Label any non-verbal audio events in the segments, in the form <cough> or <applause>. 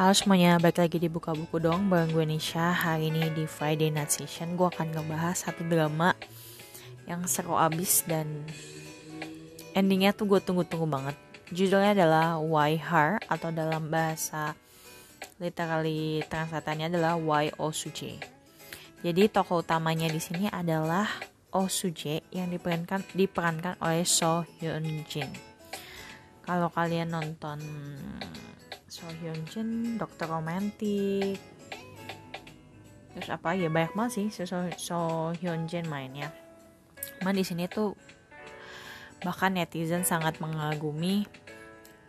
Halo semuanya, balik lagi di Buka Buku dong Bareng gue Nisha. Hari ini di Friday Night Session Gue akan ngebahas satu drama Yang seru abis dan Endingnya tuh gue tunggu-tunggu banget. Judulnya adalah Why Her Atau dalam bahasa Literally translatannya adalah Why Osuje Jadi tokoh utamanya di sini adalah Osuje yang diperankan diperankan oleh So Hyun Jin. Kalau kalian nonton So Hyun Jin, Dokter Romantik, terus apa ya banyak banget sih So, so Hyun Jin mainnya. Cuman di sini tuh bahkan netizen sangat mengagumi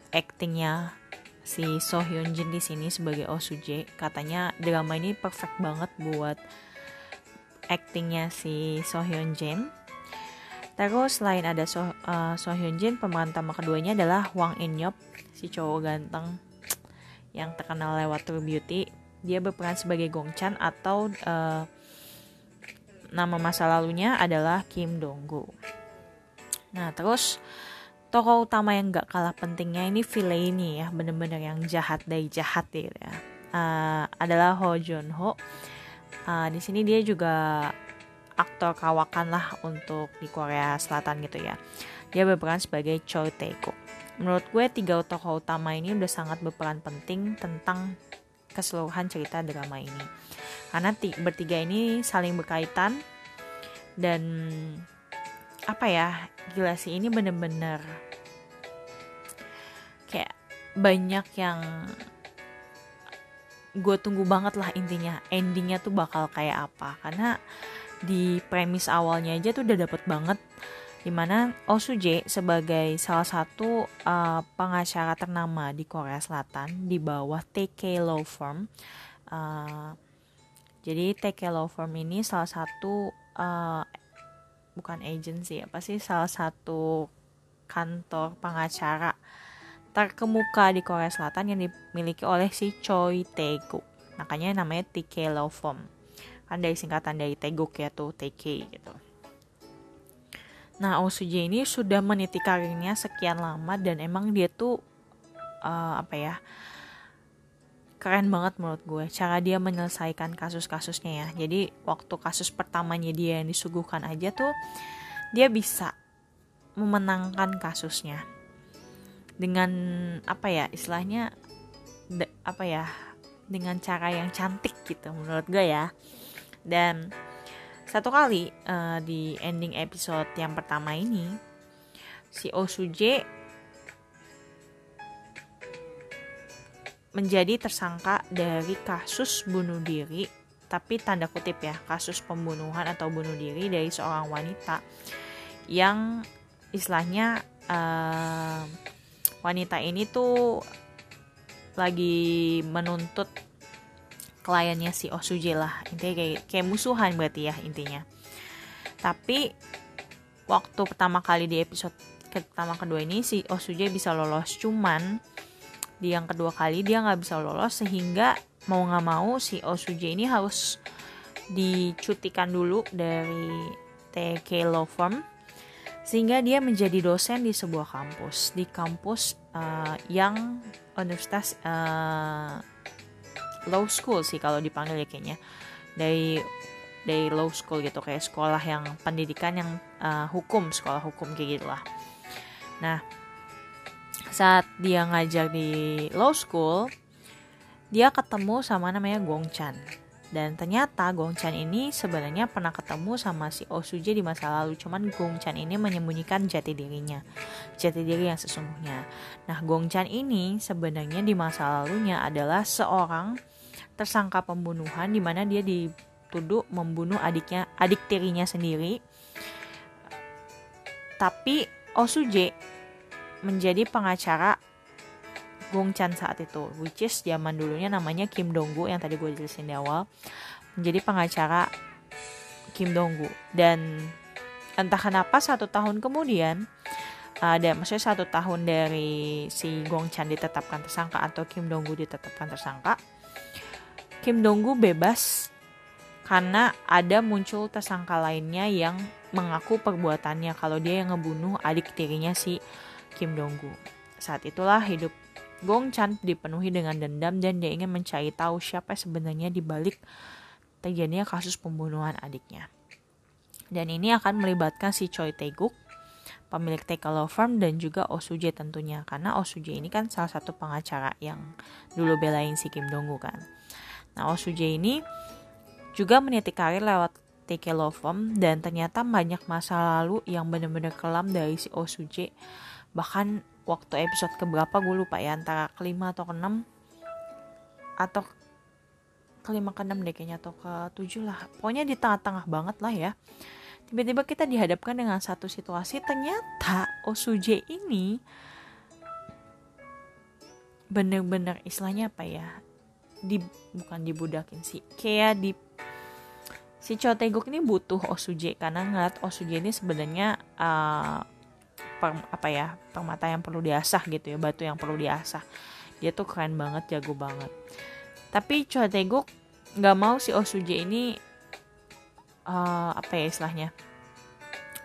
aktingnya si So Hyun Jin di sini sebagai Oh Suje. Katanya drama ini perfect banget buat aktingnya si So Hyun Jin. Terus selain ada So, uh, so Hyun Jin, pemeran utama keduanya adalah Wang In Yop, si cowok ganteng yang terkenal lewat True Beauty. Dia berperan sebagai Gong Chan atau uh, nama masa lalunya adalah Kim Dong Gu. Nah terus tokoh utama yang gak kalah pentingnya ini ini ya, bener-bener yang jahat dari jahat gitu ya. Uh, adalah Ho Jun Ho. Uh, di sini dia juga aktor kawakan lah untuk di Korea Selatan gitu ya. Dia berperan sebagai Choi Tae-kook menurut gue tiga tokoh utama ini udah sangat berperan penting tentang keseluruhan cerita drama ini. Karena bertiga ini saling berkaitan dan apa ya gila sih ini bener-bener kayak banyak yang gue tunggu banget lah intinya endingnya tuh bakal kayak apa. Karena di premis awalnya aja tuh udah dapet banget di mana Oh Suje sebagai salah satu uh, pengacara ternama di Korea Selatan di bawah TK Law Firm. Uh, jadi TK Law Firm ini salah satu uh, bukan agency apa sih salah satu kantor pengacara terkemuka di Korea Selatan yang dimiliki oleh si Choi Tae-guk. Makanya namanya TK Law Firm. Kan dari singkatan dari Tae-guk ya tuh TK gitu. Nah, OCJ ini sudah meniti karirnya sekian lama dan emang dia tuh uh, apa ya? keren banget menurut gue cara dia menyelesaikan kasus-kasusnya ya. Jadi waktu kasus pertamanya dia yang disuguhkan aja tuh dia bisa memenangkan kasusnya dengan apa ya istilahnya de, apa ya dengan cara yang cantik gitu menurut gue ya dan satu kali uh, di ending episode yang pertama ini si Osuje menjadi tersangka dari kasus bunuh diri tapi tanda kutip ya kasus pembunuhan atau bunuh diri dari seorang wanita yang istilahnya uh, wanita ini tuh lagi menuntut kliennya si Osuje lah. Intinya kayak kayak musuhan berarti ya intinya. Tapi waktu pertama kali di episode pertama kedua ini si Osuje bisa lolos. Cuman di yang kedua kali dia nggak bisa lolos sehingga mau nggak mau si Osuje ini harus dicutikan dulu dari TK Law Firm sehingga dia menjadi dosen di sebuah kampus di kampus uh, yang universitas uh, low school sih kalau dipanggil ya kayaknya. Dari dari low school gitu kayak sekolah yang pendidikan yang uh, hukum sekolah hukum kayak gitulah. Nah saat dia ngajar di low school dia ketemu sama namanya Gong Chan dan ternyata Gong Chan ini sebenarnya pernah ketemu sama si Osuje di masa lalu. Cuman Gong Chan ini menyembunyikan jati dirinya. Jati diri yang sesungguhnya. Nah Gong Chan ini sebenarnya di masa lalunya adalah seorang tersangka pembunuhan di mana dia dituduh membunuh adiknya adik tirinya sendiri. Tapi Osuje menjadi pengacara Gong Chan saat itu, which is zaman dulunya namanya Kim Donggu yang tadi gue jelasin di awal, menjadi pengacara Kim Donggu. Dan entah kenapa satu tahun kemudian ada maksudnya satu tahun dari si Gong Chan ditetapkan tersangka atau Kim Donggu ditetapkan tersangka Kim Donggu bebas karena ada muncul tersangka lainnya yang mengaku perbuatannya. Kalau dia yang ngebunuh adik tirinya si Kim Donggu. Saat itulah hidup Gong Chan dipenuhi dengan dendam dan dia ingin mencari tahu siapa sebenarnya di balik terjadinya kasus pembunuhan adiknya. Dan ini akan melibatkan si Choi Tae-guk, pemilik TK Law Firm dan juga Osuje tentunya karena Osuje ini kan salah satu pengacara yang dulu belain si Kim Dong-gu kan. Nah Osuje ini juga meniti karir lewat TK Law Firm dan ternyata banyak masa lalu yang benar-benar kelam dari si Osuje bahkan waktu episode keberapa gue lupa ya antara kelima atau keenam. Atau kelima keenam deh kayaknya atau ke tujuh lah. Pokoknya di tengah-tengah banget lah ya. Tiba-tiba kita dihadapkan dengan satu situasi ternyata Osuje ini bener-bener istilahnya apa ya di bukan dibudakin sih kayak di si Choteguk ini butuh Osuje. Karena ngeliat Osuje ini sebenarnya uh, per, apa ya permata yang perlu diasah gitu ya batu yang perlu diasah. Dia tuh keren banget jago banget. Tapi Choi Tae-guk nggak mau si Osuje ini uh, apa ya istilahnya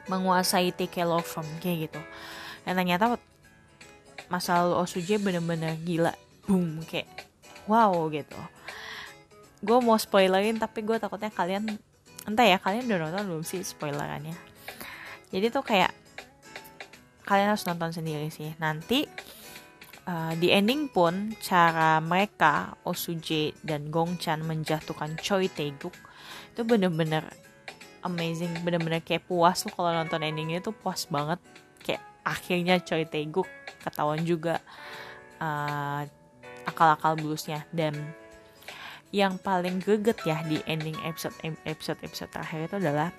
menguasai TK Law Firm kayak gitu. Dan ternyata masa Osuje bener-bener gila boom kayak wow gitu. Gue mau spoilerin tapi gue takutnya kalian entah ya kalian udah nonton belum sih spoilerannya? Jadi tuh kayak kalian harus nonton sendiri sih. Nanti uh, di ending pun cara mereka Osuje dan Gongchan menjatuhkan Choi Tae-guk itu bener-bener amazing. Bener-bener kayak puas lo kalau nonton endingnya tuh puas banget. Kayak akhirnya Choi Tae-guk ketahuan juga uh, akal-akal bluesnya. Dan yang paling greget ya di ending episode episode episode terakhir itu adalah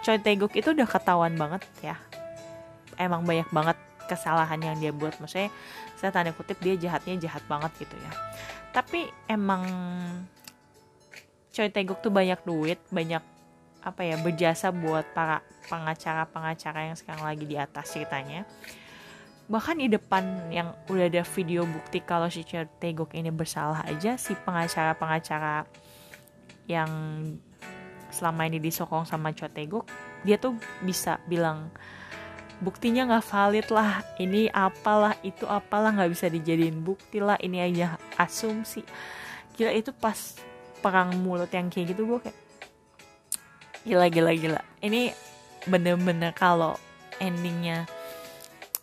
Choi Tae-guk itu udah ketahuan banget ya emang banyak banget kesalahan yang dia buat. Maksudnya saya tanda kutip dia jahatnya jahat banget gitu ya. Tapi emang Choi Taeguk tuh banyak duit banyak apa ya berjasa buat para pengacara-pengacara yang sekarang lagi di atas ceritanya. Bahkan di depan yang udah ada video bukti kalau si Choi Taeguk ini bersalah aja si pengacara-pengacara yang selama ini disokong sama Choi Taeguk dia tuh bisa bilang buktinya nggak valid lah. Ini apalah itu apalah nggak bisa dijadiin bukti lah. Ini aja asumsi. Gila itu pas perang mulut yang kayak gitu gue kayak gila gila gila. Ini bener-bener kalau endingnya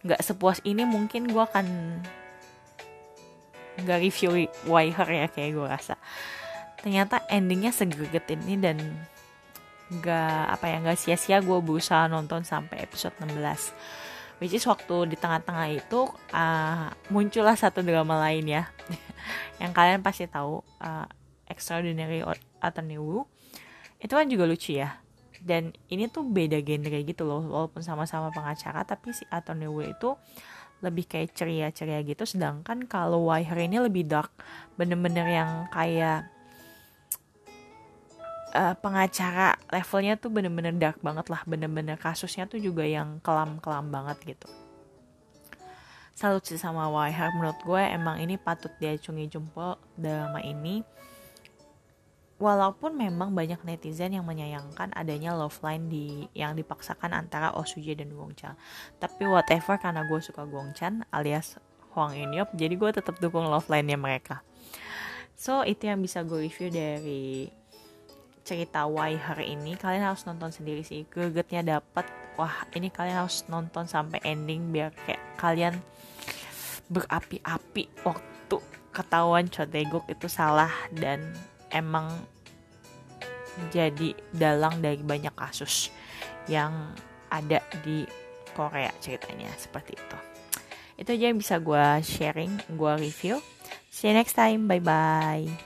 nggak sepuas ini mungkin gue akan nggak review her ya kayak gue rasa. Ternyata endingnya segeget ini dan nggak apa ya nggak sia-sia gue berusaha nonton sampai episode 16 which is waktu di tengah-tengah itu uh, muncullah satu drama lain ya. <laughs> Yang kalian pasti tahu uh, Extraordinary Attorney Woo itu kan juga lucu ya. Dan ini tuh beda genre gitu loh walaupun sama-sama pengacara tapi si Attorney Woo itu lebih kayak ceria-ceria gitu. Sedangkan kalau Wire ini lebih dark. Bener-bener yang kayak uh, pengacara levelnya tuh bener-bener dark banget lah. Bener-bener kasusnya tuh juga yang kelam-kelam banget gitu. Salut sih sama Waiha menurut gue emang ini patut diacungi jempol drama ini. Walaupun memang banyak netizen yang menyayangkan adanya love line di yang dipaksakan antara Osuje dan Gongchan tapi whatever karena gue suka Gongchan alias Hwang Inyop jadi gue tetap dukung love line-nya mereka. So itu yang bisa gue review dari cerita Why Her ini kalian harus nonton sendiri sih. Gregetnya dapat wah ini kalian harus nonton sampai ending biar kayak kalian berapi-api waktu ketahuan Choteguk itu salah dan emang jadi dalang dari banyak kasus yang ada di Korea ceritanya. Seperti itu. Itu aja yang bisa gue sharing gue review. See you next time. Bye bye